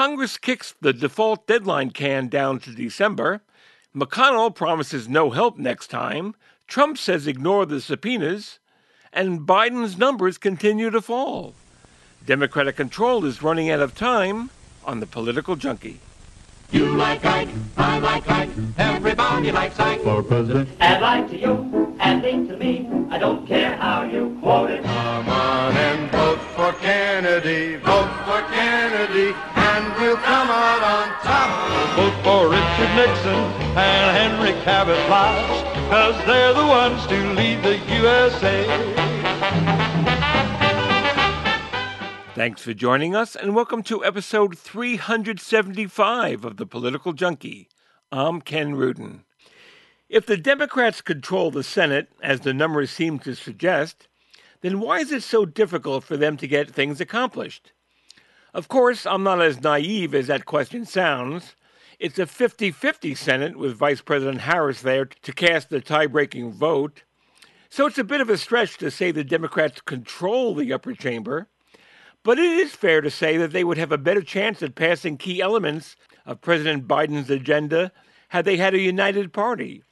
Congress kicks the default deadline can down to December, McConnell promises no help next time, Trump says ignore the subpoenas, and Biden's numbers continue to fall. Democratic control is running out of time on the political junkie. You like Ike, I like Ike, everybody likes Ike for president. Add like to you, add link to me, I don't care how you quote it. Come on and vote for Kennedy, vote for Kennedy, and we'll come out on top. Vote for Richard Nixon and Henry Cabot Lodge, cause they're the ones to lead the USA. Thanks for joining us, and welcome to episode 375 of The Political Junkie. I'm Ken Rudin. If the Democrats control the Senate, as the numbers seem to suggest, then why is it so difficult for them to get things accomplished? Of course, I'm not as naive as that question sounds. It's a 50 50 Senate with Vice President Harris there to cast the tie breaking vote. So it's a bit of a stretch to say the Democrats control the upper chamber. But it is fair to say that they would have a better chance at passing key elements of President Biden's agenda had they had a united party.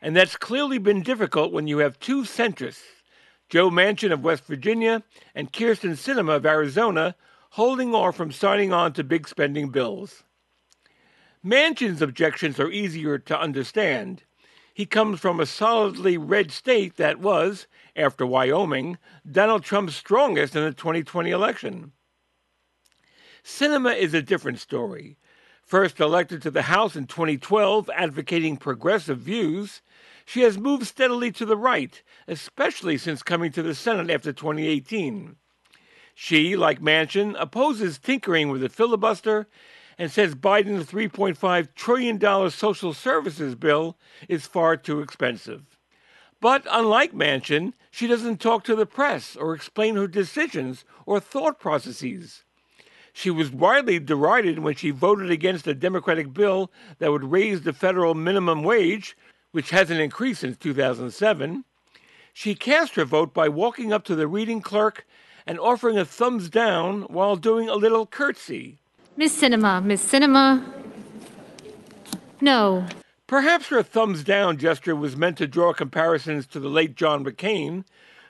And that's clearly been difficult when you have two centrists, Joe Manchin of West Virginia and Kyrsten Sinema of Arizona, holding off from signing on to big spending bills. Manchin's objections are easier to understand. He comes from a solidly red state that was, after Wyoming, Donald Trump's strongest in the 2020 election. Sinema is a different story. First elected to the House in 2012, advocating progressive views, she has moved steadily to the right, especially since coming to the Senate after 2018. She, like Manchin, opposes tinkering with the filibuster and says Biden's $3.5 trillion social services bill is far too expensive. But unlike Manchin, she doesn't talk to the press or explain her decisions or thought processes. She was widely derided when she voted against a Democratic bill that would raise the federal minimum wage, which hasn't increased since 2007. She cast her vote by walking up to the reading clerk and offering a thumbs down while doing a little curtsy. Miss Sinema, Miss Sinema. No. Perhaps her thumbs down gesture was meant to draw comparisons to the late John McCain,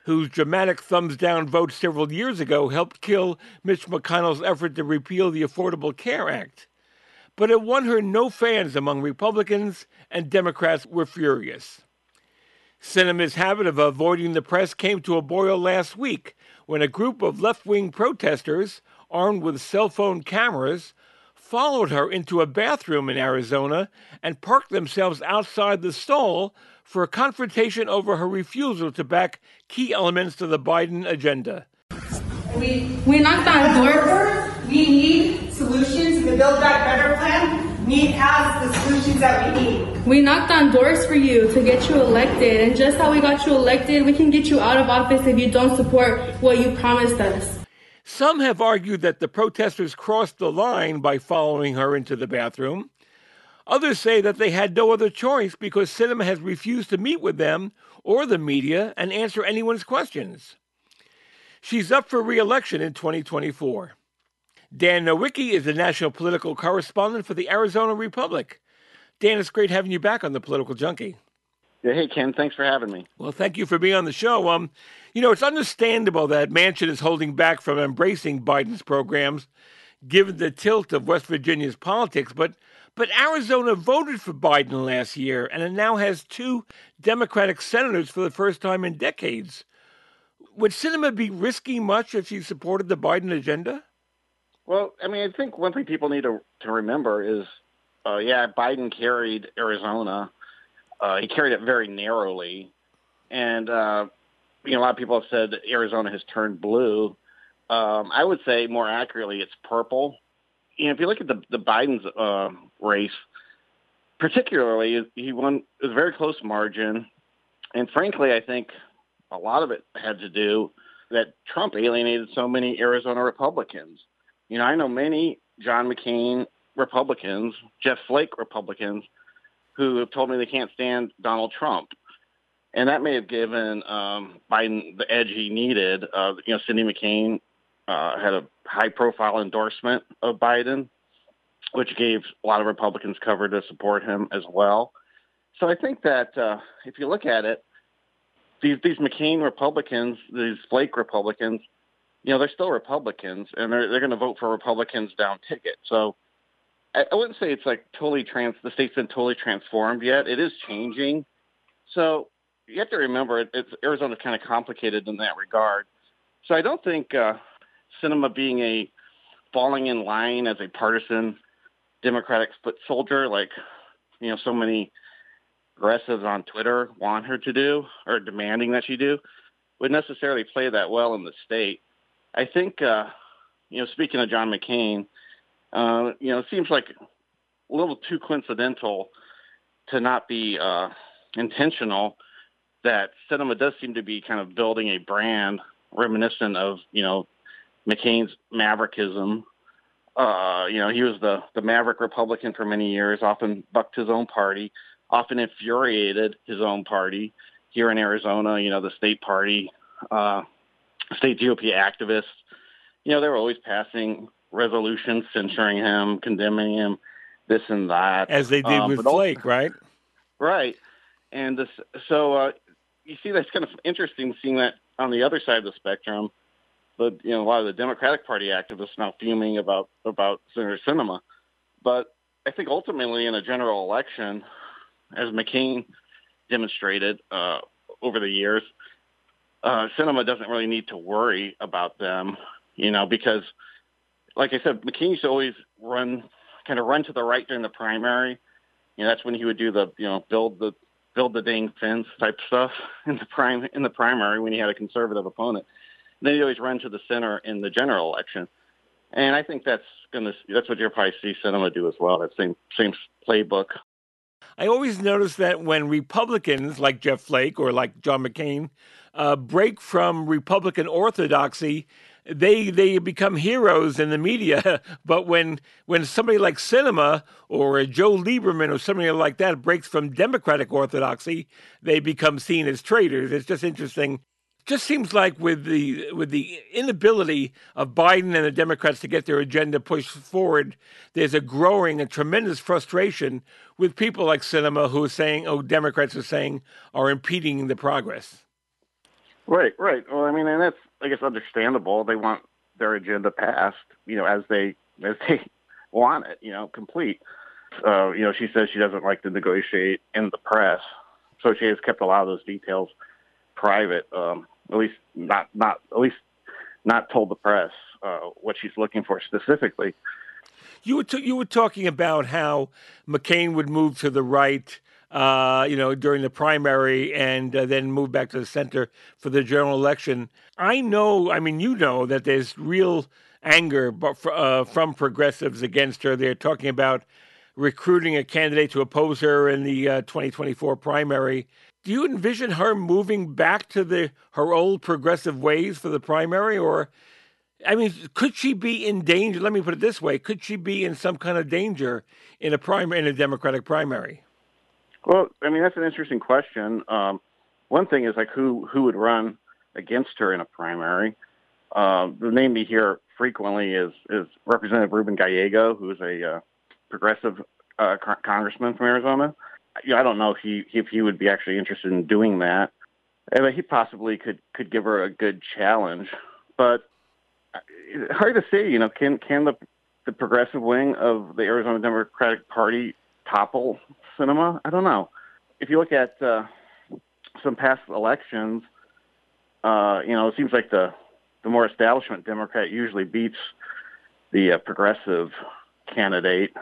whose dramatic thumbs down vote several years ago helped kill Mitch McConnell's effort to repeal the Affordable Care Act. But it won her no fans among Republicans, and Democrats were furious. Sinema's habit of avoiding the press came to a boil last week when a group of left wing protesters armed with cell phone cameras, followed her into a bathroom in Arizona and parked themselves outside the stall for a confrontation over her refusal to back key elements to the Biden agenda. We, we knocked on doors. We need solutions. The Build Back Better plan need has the solutions that we need. We knocked on doors for you to get you elected, and just how we got you elected, we can get you out of office if you don't support what you promised us. Some have argued that the protesters crossed the line by following her into the bathroom. Others say that they had no other choice because Sinema has refused to meet with them or the media and answer anyone's questions. She's up for re election in 2024. Dan Nowicki is the national political correspondent for the Arizona Republic. Dan, it's great having you back on the Political Junkie. Yeah, hey Ken, thanks for having me. Well, thank you for being on the show. Um, you know, it's understandable that Manchin is holding back from embracing Biden's programs, given the tilt of West Virginia's politics. But but Arizona voted for Biden last year, and it now has two Democratic senators for the first time in decades. Would Sinema be risking much if she supported the Biden agenda? Well, I mean, I think one thing people need to to remember is, uh, yeah, Biden carried Arizona uh, he carried it very narrowly, and uh, you know a lot of people have said Arizona has turned blue. Um, I would say more accurately, it's purple. You know, if you look at the the Biden's uh, race, particularly, he won a very close margin, and frankly, I think a lot of it had to do that Trump alienated so many Arizona Republicans. You know, I know many John McCain Republicans, Jeff Flake Republicans who have told me they can't stand Donald Trump. And that may have given um, Biden the edge he needed. Uh, you know, Cindy McCain uh, had a high-profile endorsement of Biden, which gave a lot of Republicans cover to support him as well. So I think that uh, if you look at it, these these McCain Republicans, these Flake Republicans, you know, they're still Republicans, and they're they're going to vote for Republicans down ticket. So I, I wouldn't say it's like totally trans. The state's been totally transformed yet. It is changing. So you have to remember, it, it's Arizona's kind of complicated in that regard. So I don't think uh, Sinema being a falling in line as a partisan Democratic foot soldier, like you know, so many progressives on Twitter want her to do or demanding that she do, would necessarily play that well in the state. I think, uh, you know, speaking of John McCain, uh, you know, it seems like a little too coincidental to not be uh, intentional that Sinema does seem to be kind of building a brand reminiscent of, you know, McCain's maverickism. Uh, you know, he was the, the maverick Republican for many years, often bucked his own party, often infuriated his own party. Here in Arizona, you know, the state party, uh, state GOP activists, you know, they were always passing resolutions censuring him, condemning him, this and that. As they did Um, with but also- Flake, right? Right. And this, so uh, you see, that's kind of interesting seeing that on the other side of the spectrum. But you know, a lot of the Democratic Party activists now fuming about about Senator Sinema. But I think ultimately, in a general election, as McCain demonstrated uh, over the years, uh, Sinema doesn't really need to worry about them. You know, because like I said, McCain used to always run kind of run to the right during the primary. You know, that's when he would do the you know build the build the dang fence type stuff in the prime in the primary when he had a conservative opponent. then he'd always run to the center in the general election. And I think that's gonna that's what you'll probably see Sinema do as well. That same same playbook. I always notice that when Republicans like Jeff Flake or like John McCain uh, break from Republican orthodoxy, they they become heroes in the media. But when when somebody like Sinema or Joe Lieberman or somebody like that breaks from Democratic orthodoxy, they become seen as traitors. It's just interesting. Just seems like with the with the inability of Biden and the Democrats to get their agenda pushed forward, there's a growing and tremendous frustration with people like Sinema who are saying, "Oh, Democrats are saying are impeding the progress." Right, right. Well, I mean, and that's I guess understandable. They want their agenda passed, you know, as they as they want it, you know, complete. Uh, you know, she says she doesn't like to negotiate in the press, so she has kept a lot of those details private. Um, at least not not at least not told the press uh, what she's looking for specifically. You were t- you were talking about how McCain would move to the right, uh, you know, during the primary, and uh, then move back to the center for the general election. I know, I mean, you know that there's real anger uh, from progressives against her. They're talking about recruiting a candidate to oppose her in the uh, 2024 primary. Do you envision her moving back to the her old progressive ways for the primary, or I mean, could she be in danger? Let me put it this way: Could she be in some kind of danger in a primary, in a Democratic primary? Well, I mean, that's an interesting question. Um, one thing is like who who would run against her in a primary. Uh, the name we hear frequently is is Representative Ruben Gallego, who is a uh, progressive uh, co- congressman from Arizona. You know, I don't know if he if he would be actually interested in doing that. I mean, he possibly could could give her a good challenge, but uh, hard to say. You know, can can the the progressive wing of the Arizona Democratic Party topple Sinema? I don't know. If you look at uh, some past elections, uh, you know, it seems like the the more establishment Democrat usually beats the uh, progressive candidate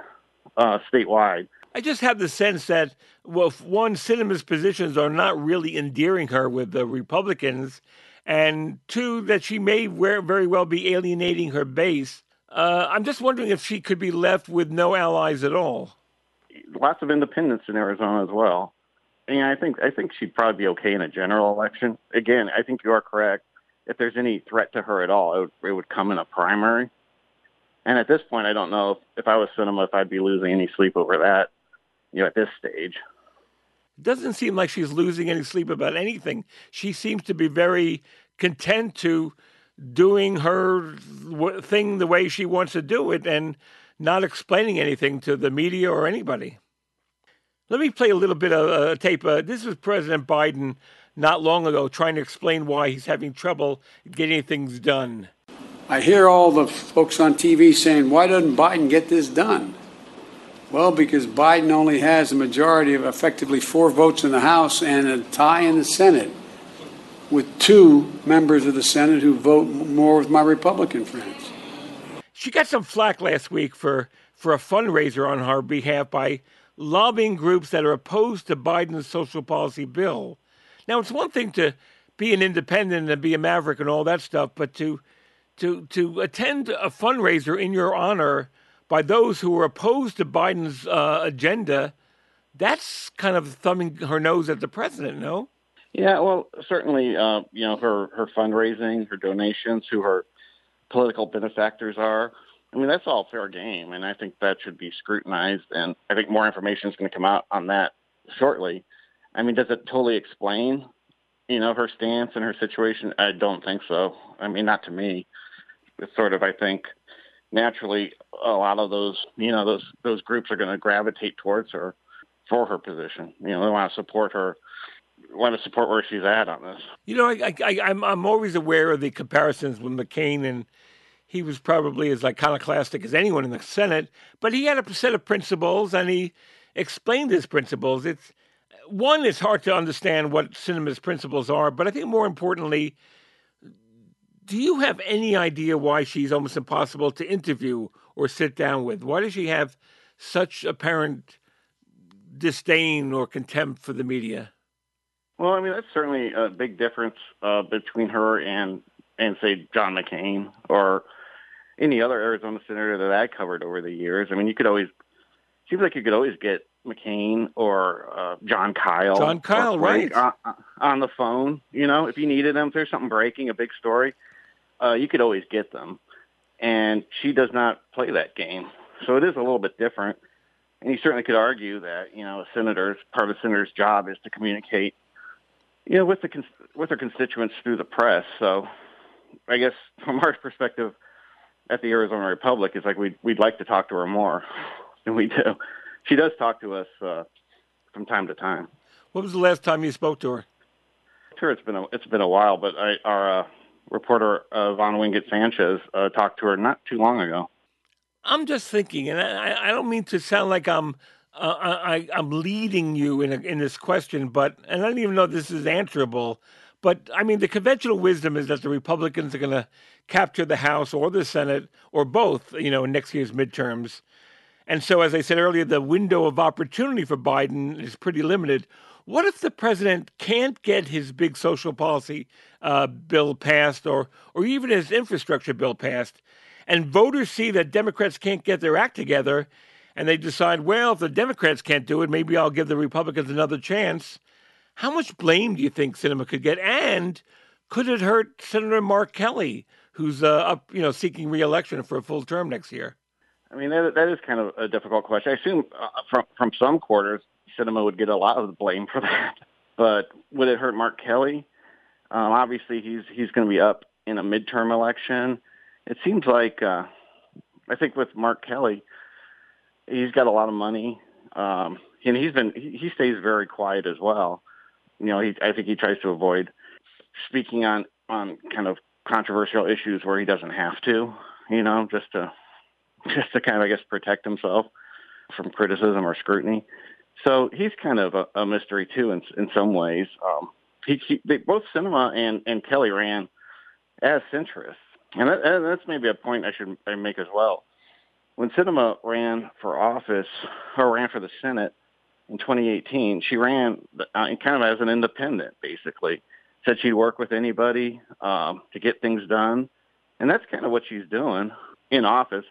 uh, statewide. I just have the sense that, well, one, Sinema's positions are not really endearing her with the Republicans, and two, that she may very well be alienating her base. Uh, I'm just wondering if she could be left with no allies at all. Lots of independents in Arizona as well. And I think I think she'd probably be okay in a general election. Again, I think you are correct. If there's any threat to her at all, it would, it would come in a primary. And at this point, I don't know if, if I was Cinema, if I'd be losing any sleep over that. You know, at this stage. It doesn't seem like she's losing any sleep about anything. She seems to be very content to doing her thing the way she wants to do it and not explaining anything to the media or anybody. Let me play a little bit of a uh, tape. Uh, this was President Biden not long ago trying to explain why he's having trouble getting things done. I hear all the folks on TV saying, why doesn't Biden get this done? Well, because Biden only has a majority of effectively four votes in the House and a tie in the Senate, with two members of the Senate who vote more with my Republican friends. She got some flack last week for, for a fundraiser on her behalf by lobbying groups that are opposed to Biden's social policy bill. Now, it's one thing to be an independent and be a maverick and all that stuff, but to to to attend a fundraiser in your honor by those who are opposed to Biden's uh, agenda, that's kind of thumbing her nose at the president, no? Yeah, well, certainly, uh, you know, her her fundraising, her donations, who her political benefactors are. I mean, that's all fair game, and I think that should be scrutinized. And I think more information is going to come out on that shortly. I mean, does it totally explain, you know, her stance and her situation? I don't think so. I mean, not to me. It's sort of, I think, naturally a lot of those, you know, those those groups are going to gravitate towards her for her position. You know, they want to support her want to support where she's at on this. You know, I, I, I'm I'm always aware of the comparisons with McCain, and he was probably as iconoclastic as anyone in the Senate. But he had a set of principles, and he explained his principles. It's one, it's hard to understand what Sinema's principles are, but I think more importantly, do you have any idea why she's almost impossible to interview or sit down with? Why does she have such apparent disdain or contempt for the media? Well, I mean that's certainly a big difference uh, between her and and say John McCain or any other Arizona senator that I covered over the years. I mean, you could always seems like you could always get McCain or uh, Jon Kyl. Jon Kyl, right? On, on, the phone, you know, if you needed them, if there's something breaking, a big story, uh, you could always get them. And she does not play that game, so it is a little bit different. And you certainly could argue that you know a senator's part of a senator's job is to communicate, you know, with the with their constituents through the press. So, I guess from our perspective at the Arizona Republic, it's like we'd we'd like to talk to her more than we do. She does talk to us uh, from time to time. What was the last time you spoke to her? Sure, it's been a it's been a while, but I, our uh, reporter uh, Yvonne Wingett Sanchez uh, talked to her not too long ago. I'm just thinking, and I, I don't mean to sound like I'm uh, I, am leading you in a, in this question, but and I don't even know this is answerable. But I mean, the conventional wisdom is that the Republicans are going to capture the House or the Senate or both, you know, in next year's midterms. And so, as I said earlier, the window of opportunity for Biden is pretty limited. What if the president can't get his big social policy uh, bill passed or, or even his infrastructure bill passed, and voters see that Democrats can't get their act together, and they decide, well, if the Democrats can't do it, maybe I'll give the Republicans another chance? How much blame do you think Sinema could get? And could it hurt Senator Mark Kelly, who's uh, up, you know, seeking reelection for a full term next year? I mean, that, that is kind of a difficult question. I assume uh, from from some quarters, Sinema would get a lot of the blame for that. But would it hurt Mark Kelly? Um, obviously, he's he's going to be up in a midterm election. It seems like uh, I think with Mark Kelly, he's got a lot of money, um, and he's been he, he stays very quiet as well. You know, he I think he tries to avoid speaking on on kind of controversial issues where he doesn't have to. You know, just to just to kind of I guess protect himself from criticism or scrutiny. So he's kind of a, a mystery too in in some ways. Um, he, he they, both Sinema and and Kelly ran as centrists, and, that, and that's maybe a point I should make as well. When Sinema ran for office or ran for the Senate in 2018, she ran uh, kind of as an independent, basically. Said she'd work with anybody um, to get things done, and that's kind of what she's doing in office.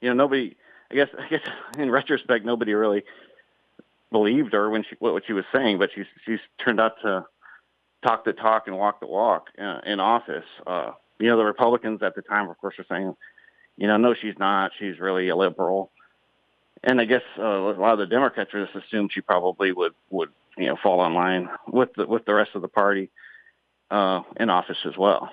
You know, nobody. I guess. I guess in retrospect, nobody really believed her when she what she was saying, but she's she's turned out to talk the talk and walk the walk uh, in office. Uh, you know, the Republicans at the time, of course, were saying, you know, no, she's not. She's really a liberal. And I guess uh, a lot of the Democrats just assumed she probably would would you know fall in line with the with the rest of the party uh, in office as well.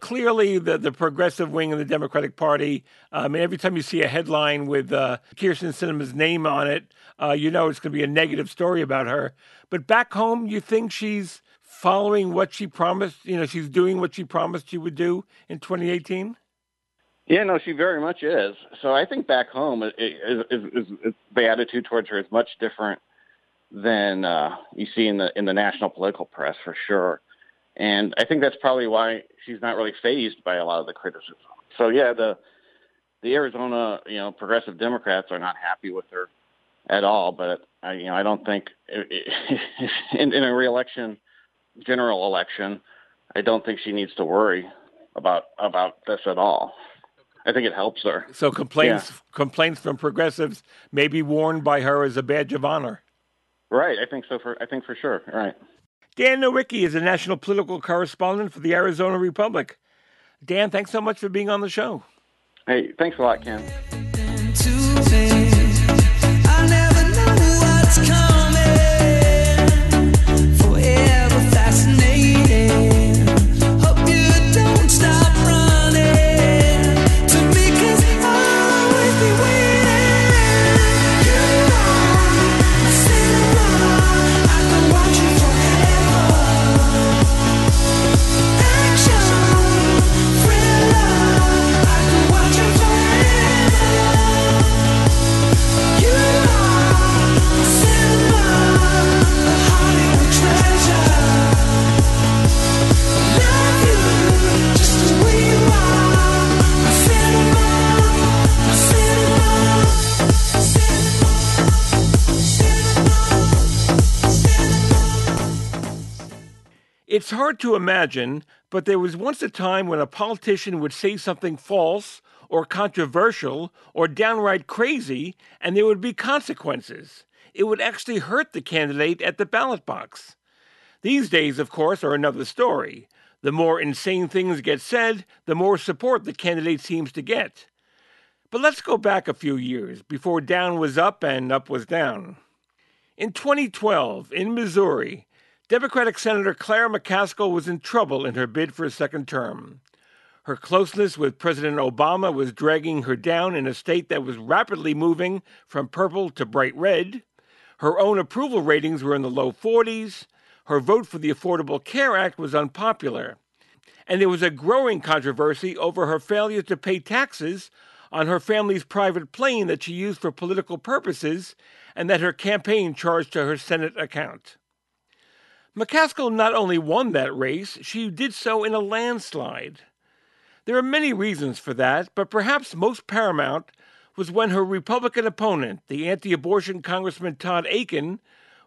Clearly, the, the progressive wing of the Democratic Party, I mean, every time you see a headline with uh, Kyrsten Sinema's name on it, uh, you know it's going to be a negative story about her. But back home, you think she's following what she promised, you know, she's doing what she promised she would do in 2018? Yeah, no, she very much is. So I think back home, is, is, is the attitude towards her is much different than uh, you see in the in the national political press for sure. And I think that's probably why she's not really phased by a lot of the criticism. So yeah, the the Arizona, you know, progressive Democrats are not happy with her at all. But I, you know, I don't think in, in a reelection, general election, I don't think she needs to worry about about this at all. I think it helps her. So complaints yeah. complaints from progressives may be worn by her as a badge of honor. Right, I think so. For I think for sure. Right. Dan Nowicki is a national political correspondent for the Arizona Republic. Dan, thanks so much for being on the show. Hey, thanks a lot, Ken. Hard to imagine, but there was once a time when a politician would say something false or controversial or downright crazy, and there would be consequences. It would actually hurt the candidate at the ballot box. These days, of course, are another story. The more insane things get said, the more support the candidate seems to get. But let's go back a few years before down was up and up was down. In 2012, in Missouri, Democratic Senator Claire McCaskill was in trouble in her bid for a second term. Her closeness with President Obama was dragging her down in a state that was rapidly moving from purple to bright red. Her own approval ratings were in the low 40s. Her vote for the Affordable Care Act was unpopular. And there was a growing controversy over her failure to pay taxes on her family's private plane that she used for political purposes and that her campaign charged to her Senate account. McCaskill not only won that race, she did so in a landslide. There are many reasons for that, but perhaps most paramount was when her Republican opponent, the anti abortion Congressman Todd Akin,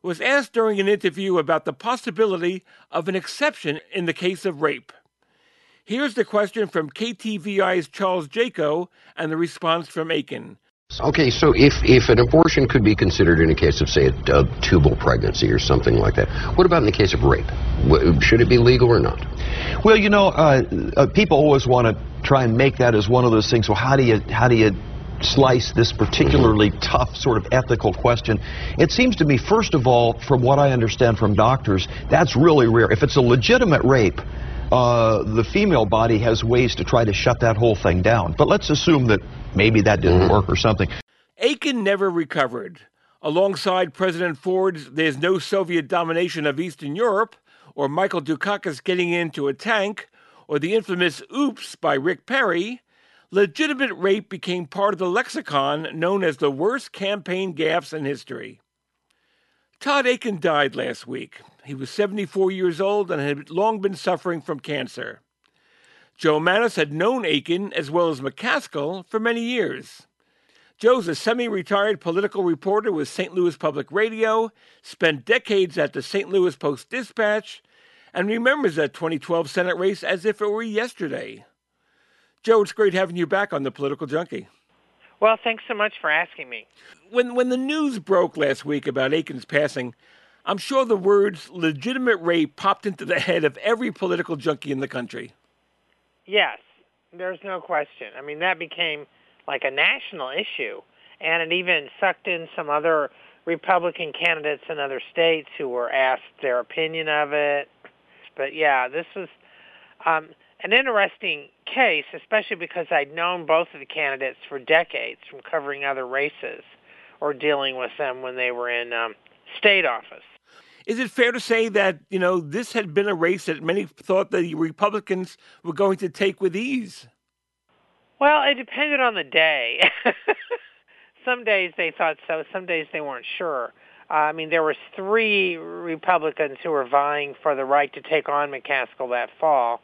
was asked during an interview about the possibility of an exception in the case of rape. Here's the question from KTVI's Charles Jaco and the response from Akin. Okay, so if, if an abortion could be considered in a case of, say, a, a tubal pregnancy or something like that, what about in the case of rape? Should it be legal or not? Well, you know, uh, uh, people always want to try and make that as one of those things. Well, how do you how do you slice this particularly tough sort of ethical question? It seems to me, first of all, from what I understand from doctors, that's really rare. If it's a legitimate rape, uh, the female body has ways to try to shut that whole thing down. But let's assume that maybe that didn't mm-hmm. work or something. Akin never recovered. Alongside President Ford's There's No Soviet Domination of Eastern Europe, or Michael Dukakis getting into a tank, or the infamous Oops by Rick Perry, legitimate rape became part of the lexicon known as the worst campaign gaffes in history. Todd Akin died last week. He was 74 years old and had long been suffering from cancer. Jo Mannies had known Akin as well as McCaskill for many years. Jo's a semi retired political reporter with St. Louis Public Radio, spent decades at the St. Louis Post Dispatch, and remembers that 2012 Senate race as if it were yesterday. Joe, it's great having you back on the Political Junkie. Well, thanks so much for asking me. When when the news broke last week about Akin's passing, I'm sure the words legitimate rape popped into the head of every political junkie in the country. Yes, there's no question. I mean, that became like a national issue, and it even sucked in some other Republican candidates in other states who were asked their opinion of it. But yeah, this was um, an interesting case, especially because I'd known both of the candidates for decades from covering other races or dealing with them when they were in um, state office. Is it fair to say that, you know, this had been a race that many thought the Republicans were going to take with ease? Well, it depended on the day. some days they thought so, some days they weren't sure. Uh, I mean, there was three Republicans who were vying for the right to take on McCaskill that fall,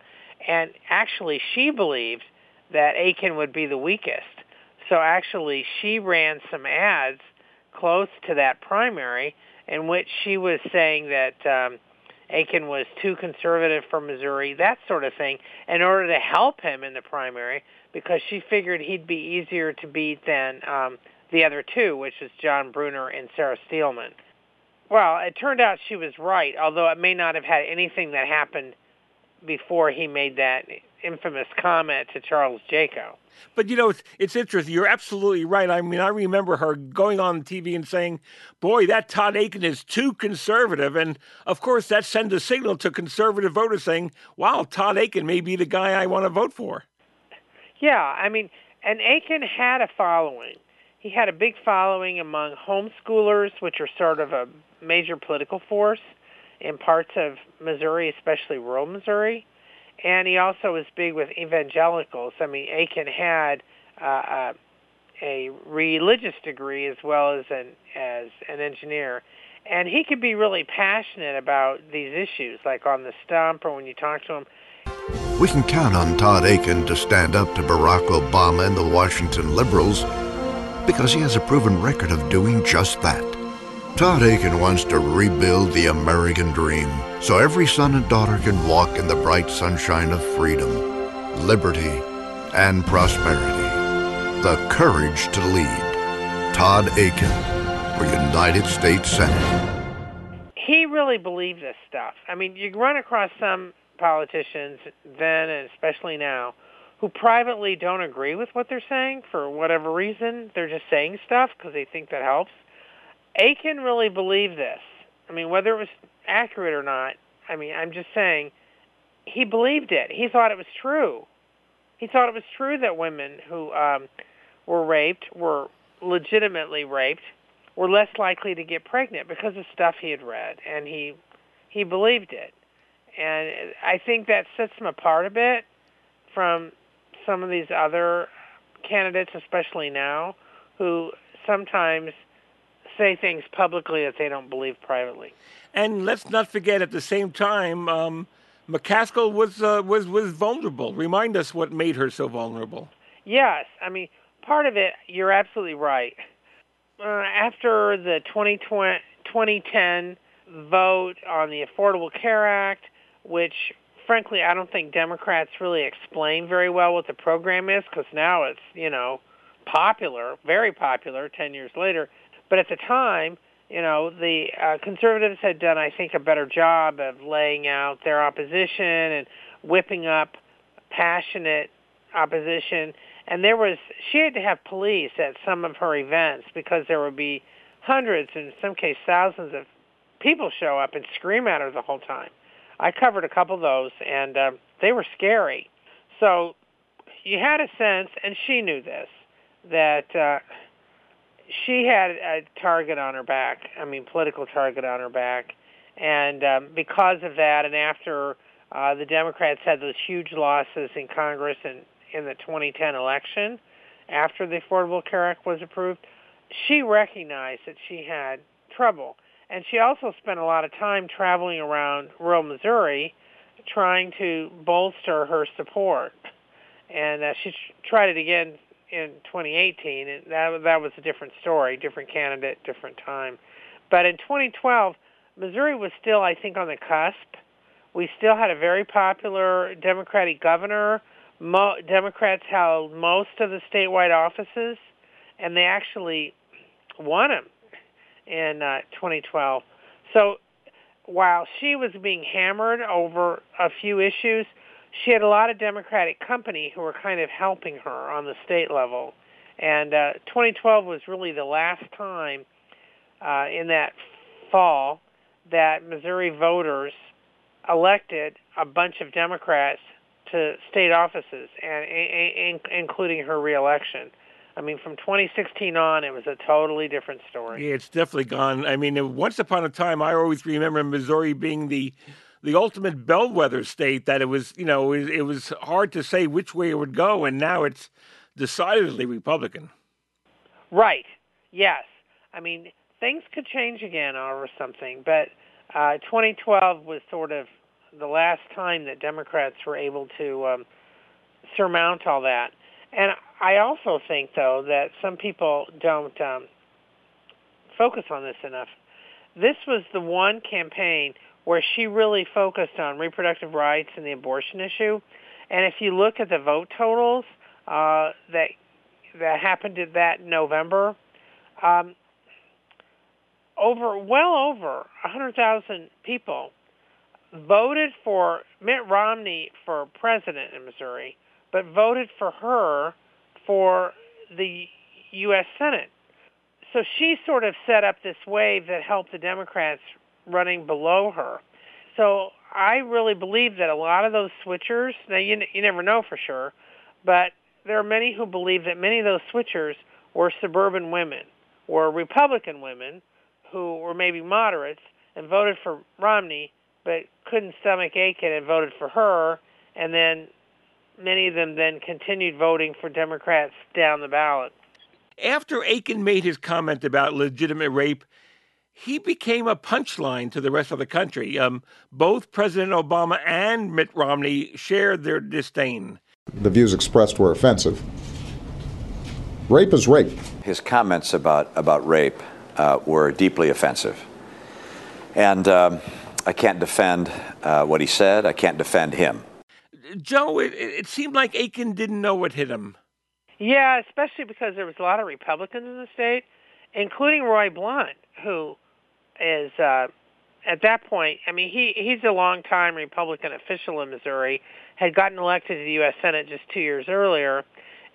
and actually she believed that Akin would be the weakest. So actually she ran some ads close to that primary in which she was saying that um, Akin was too conservative for Missouri, that sort of thing, in order to help him in the primary because she figured he'd be easier to beat than um, the other two, which was John Brunner and Sarah Steelman. Well, it turned out she was right, although it may not have had anything that happened before he made that infamous comment to Charles Jaco. But you know, it's, it's interesting. You're absolutely right. I mean, I remember her going on TV and saying, "Boy, that Todd Akin is too conservative," and of course, that sends a signal to conservative voters saying, "Wow, Todd Akin may be the guy I want to vote for." Yeah, I mean, and Akin had a following. He had a big following among homeschoolers, which are sort of a major political force in parts of Missouri, especially rural Missouri and he also was big with evangelicals. I mean, Akin had uh, uh, a religious degree as well as an as an engineer, and he could be really passionate about these issues, like on the stump or when you talk to him. We can count on Todd Akin to stand up to Barack Obama and the Washington liberals because he has a proven record of doing just that. Todd Akin wants to rebuild the American dream so every son and daughter can walk in the bright sunshine of freedom, liberty, and prosperity. The courage to lead. Todd Akin for United States Senate. He really believed this stuff. I mean, you run across some politicians then and especially now who privately don't agree with what they're saying for whatever reason. They're just saying stuff because they think that helps. Akin really believed this. I mean, whether it was accurate or not, I mean, I'm just saying he believed it. He thought it was true. He thought it was true that women who um, were raped were legitimately raped were less likely to get pregnant because of stuff he had read, and he he believed it. And I think that sets him apart a bit from some of these other candidates, especially now, who sometimes say things publicly that they don't believe privately. And let's not forget, at the same time, um, McCaskill was uh, was was vulnerable. Remind us what made her so vulnerable. Yes, I mean part of it. You're absolutely right. Uh, after the 2020, 2010 vote on the Affordable Care Act, which frankly I don't think Democrats really explain very well what the program is, because now it's you know popular, very popular. Ten years later, but at the time, you know, the uh, conservatives had done, I think, a better job of laying out their opposition and whipping up passionate opposition. And there was, she had to have police at some of her events because there would be hundreds, in some cases thousands of people show up and scream at her the whole time. I covered a couple of those, and um, they were scary. So you had a sense, and she knew this, that uh, she had a target on her back. I mean, political target on her back, and um, because of that, and after uh, the Democrats had those huge losses in Congress and in the 2010 election, after the Affordable Care Act was approved, she recognized that she had trouble, and she also spent a lot of time traveling around rural Missouri, trying to bolster her support. And uh, she tried it again in 2018, and that that was a different story, different candidate, different time. But in 2012, Missouri was still, I think, on the cusp. We still had a very popular Democratic governor. Mo- Democrats held most of the statewide offices, and they actually won them in uh, 2012. So while she was being hammered over a few issues, she had a lot of Democratic company who were kind of helping her on the state level. And uh, 2012 was really the last time uh, in that fall that Missouri voters elected a bunch of Democrats to state offices, and, and including her reelection. I mean, from 2016 on, it was a totally different story. Yeah, it's definitely gone. I mean, once upon a time, I always remember Missouri being the the ultimate bellwether state. That it was, you know, it, it was hard to say which way it would go, and now it's decidedly Republican. Right. Yes. I mean, things could change again over something, but uh, 2012 was sort of the last time that Democrats were able to um, surmount all that. And I also think, though, that some people don't um, focus on this enough. This was the one campaign where she really focused on reproductive rights and the abortion issue. And if you look at the vote totals uh, that that happened in that November, um, over well over 100,000 people voted for Mitt Romney for president in Missouri, but voted for her for the U.S. Senate. So she sort of set up this wave that helped the Democrats running below her. So I really believe that a lot of those switchers, now you, you never know for sure, but there are many who believe that many of those switchers were suburban women, were Republican women who were maybe moderates and voted for Romney but couldn't stomach Akin and voted for her, and then many of them then continued voting for Democrats down the ballot. After Akin made his comment about legitimate rape, he became a punchline to the rest of the country. Um, both President Obama and Mitt Romney shared their disdain. The views expressed were offensive. Rape is rape. His comments about, about rape uh, were deeply offensive. And um, I can't defend uh, what he said. I can't defend him. Jo, it, it seemed like Akin didn't know what hit him. Yeah, especially because there was a lot of Republicans in the state, including Roy Blunt, who is uh, at that point. I mean, he he's a longtime Republican official in Missouri, had gotten elected to the U.S. Senate just two years earlier,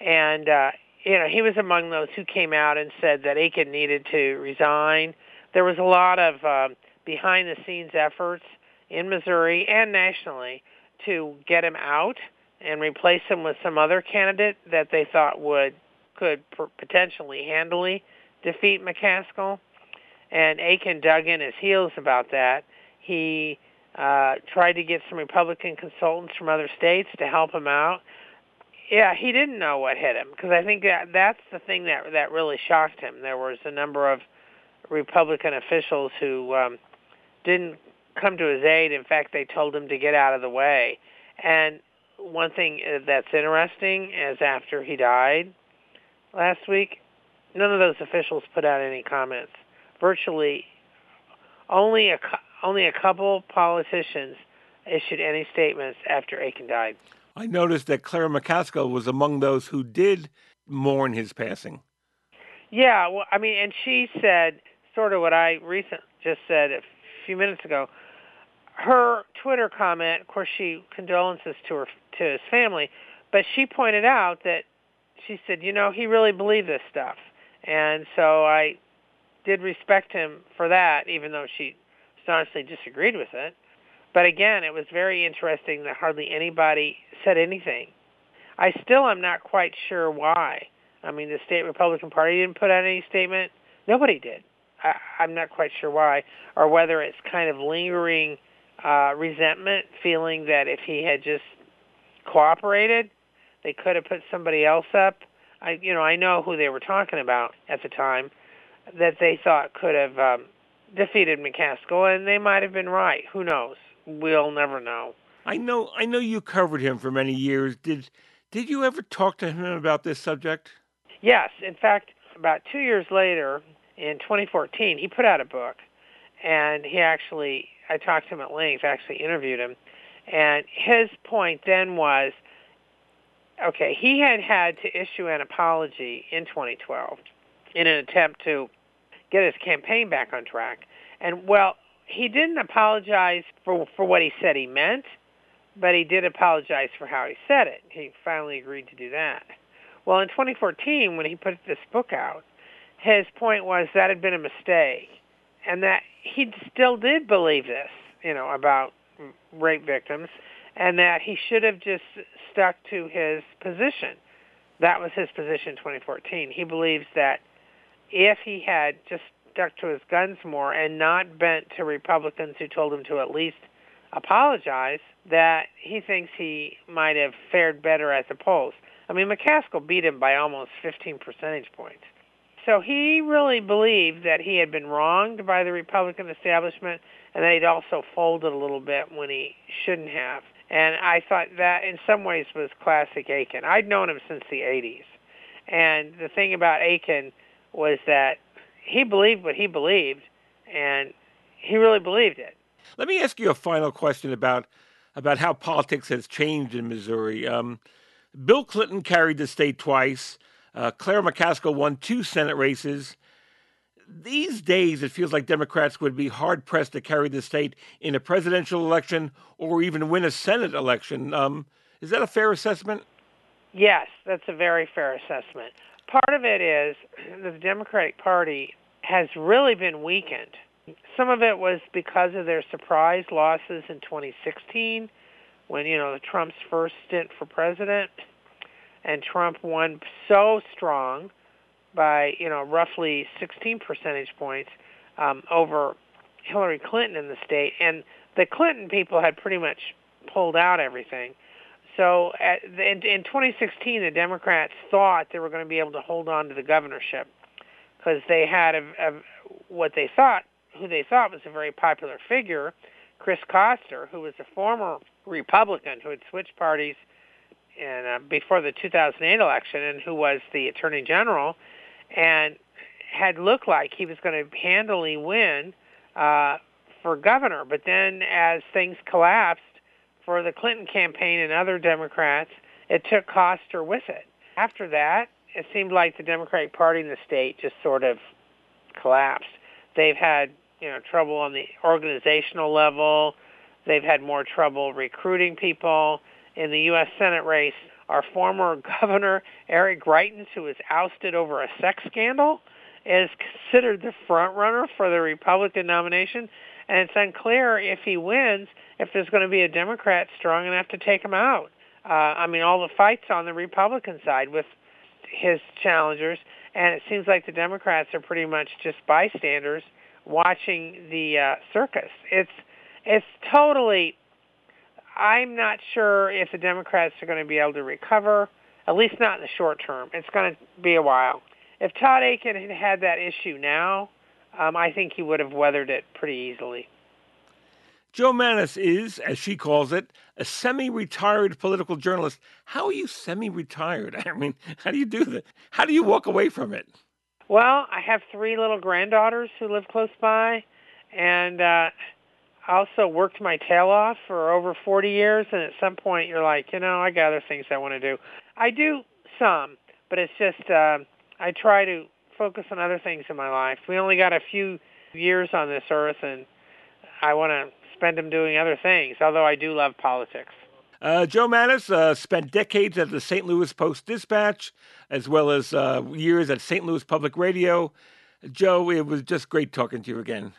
and uh, you know he was among those who came out and said that Akin needed to resign. There was a lot of uh, behind the scenes efforts in Missouri and nationally to get him out and replace him with some other candidate that they thought would could potentially handily defeat McCaskill. And Akin dug in his heels about that. He uh, tried to get some Republican consultants from other states to help him out. Yeah, he didn't know what hit him because I think that that's the thing that that really shocked him. There was a number of Republican officials who um, didn't come to his aid. In fact, they told him to get out of the way. And one thing uh, that's interesting is after he died last week, none of those officials put out any comments. Virtually, only a only a couple politicians issued any statements after Akin died. I noticed that Claire McCaskill was among those who did mourn his passing. Yeah, well, I mean, and she said sort of what I recent just said a few minutes ago, her Twitter comment, of course, she condolences to her to his family, but she pointed out that she said, you know, he really believed this stuff, and so I did respect him for that, even though she staunchly disagreed with it. But again, it was very interesting that hardly anybody said anything. I still am not quite sure why. I mean, the state Republican Party didn't put out any statement. Nobody did. I, I'm not quite sure why, or whether it's kind of lingering uh, resentment, feeling that if he had just cooperated, they could have put somebody else up. I, you know, I know who they were talking about at the time that they thought could have um, defeated McCaskill, and they might have been right. Who knows? We'll never know. I know. I know you covered him for many years. Did Did you ever talk to him about this subject? Yes. In fact, about two years later, in 2014, he put out a book, and he actually, I talked to him at length, actually interviewed him, and his point then was, okay, he had had to issue an apology in 2012 in an attempt to get his campaign back on track. And well, he didn't apologize for for what he said he meant, but he did apologize for how he said it. He finally agreed to do that. Well, in 2014, when he put this book out, his point was that had been a mistake, and that he still did believe this, you know, about rape victims, and that he should have just stuck to his position. That was his position in 2014. He believes that if he had just stuck to his guns more and not bent to Republicans who told him to at least apologize, that he thinks he might have fared better at the polls. I mean, McCaskill beat him by almost 15 percentage points. So he really believed that he had been wronged by the Republican establishment and that he'd also folded a little bit when he shouldn't have. And I thought that in some ways was classic Akin. I'd known him since the 80s. And the thing about Akin was that he believed what he believed, and he really believed it. Let me ask you a final question about about how politics has changed in Missouri. Um, Bill Clinton carried the state twice. Uh, Claire McCaskill won two Senate races. These days, it feels like Democrats would be hard pressed to carry the state in a presidential election or even win a Senate election. Um, is that a fair assessment? Yes, that's a very fair assessment. Part of it is the Democratic Party has really been weakened some of it was because of their surprise losses in 2016 when, you know, Trump's first stint for president and Trump won so strong by, you know, roughly 16 percentage points um, over Hillary Clinton in the state. And the Clinton people had pretty much pulled out everything. So at, in, in 2016, the Democrats thought they were going to be able to hold on to the governorship because they had a, a, what they thought who they thought was a very popular figure, Chris Koster, who was a former Republican who had switched parties in, uh, before the 2008 election and who was the Attorney General, and had looked like he was going to handily win uh, for governor. But then, as things collapsed for the Clinton campaign and other Democrats, it took Koster with it. After that, it seemed like the Democratic Party in the state just sort of collapsed. They've had you know trouble on the organizational level. They've had more trouble recruiting people in the U.S. Senate race. Our former governor Eric Greitens, who was ousted over a sex scandal, is considered the front runner for the Republican nomination, and it's unclear if he wins if there's going to be a Democrat strong enough to take him out. Uh, I mean, all the fights on the Republican side with his challengers, and it seems like the Democrats are pretty much just bystanders watching the uh, circus. It's it's totally. I'm not sure if the Democrats are going to be able to recover, at least not in the short term. It's going to be a while. If Todd Akin had had that issue now, um, I think he would have weathered it pretty easily. Jo Mannies is, as she calls it, a semi-retired political journalist. How are you semi-retired? I mean, how do you do that? How do you walk away from it? Well, I have three little granddaughters who live close by, and uh, I also worked my tail off for over 40 years. And at some point, you're like, you know, I got other things I want to do. I do some, but it's just uh, I try to focus on other things in my life. We only got a few years on this earth, and I want to spend them doing other things. Although I do love politics. Uh, Jo Mannies uh, spent decades at the St. Louis Post Dispatch, as well as uh, years at St. Louis Public Radio. Jo, it was just great talking to you again.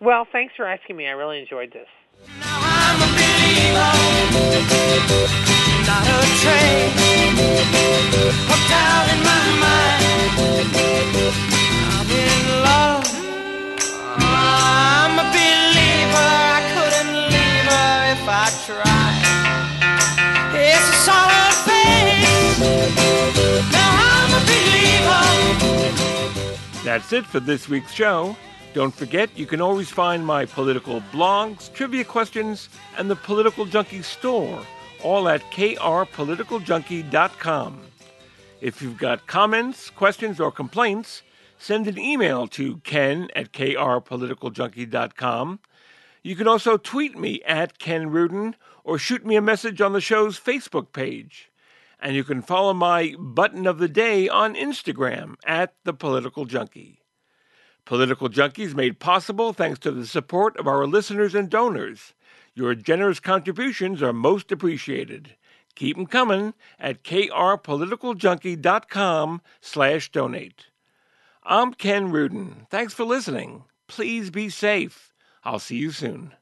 Well, thanks for asking me. I really enjoyed this. I tried. It's a solid. Now I'm a believer. That's it for this week's show. Don't forget, you can always find my political blogs, trivia questions, and the Political Junkie store, all at krpoliticaljunkie.com. If you've got comments, questions, or complaints, send an email to ken at krpoliticaljunkie.com. You can also tweet me at Ken Rudin or shoot me a message on the show's Facebook page. And you can follow my button of the day on Instagram at The Political Junkie. Political Junkie is made possible thanks to the support of our listeners and donors. Your generous contributions are most appreciated. Keep them coming at krpoliticaljunkie.com slash donate. I'm Ken Rudin. Thanks for listening. Please be safe. I'll see you soon.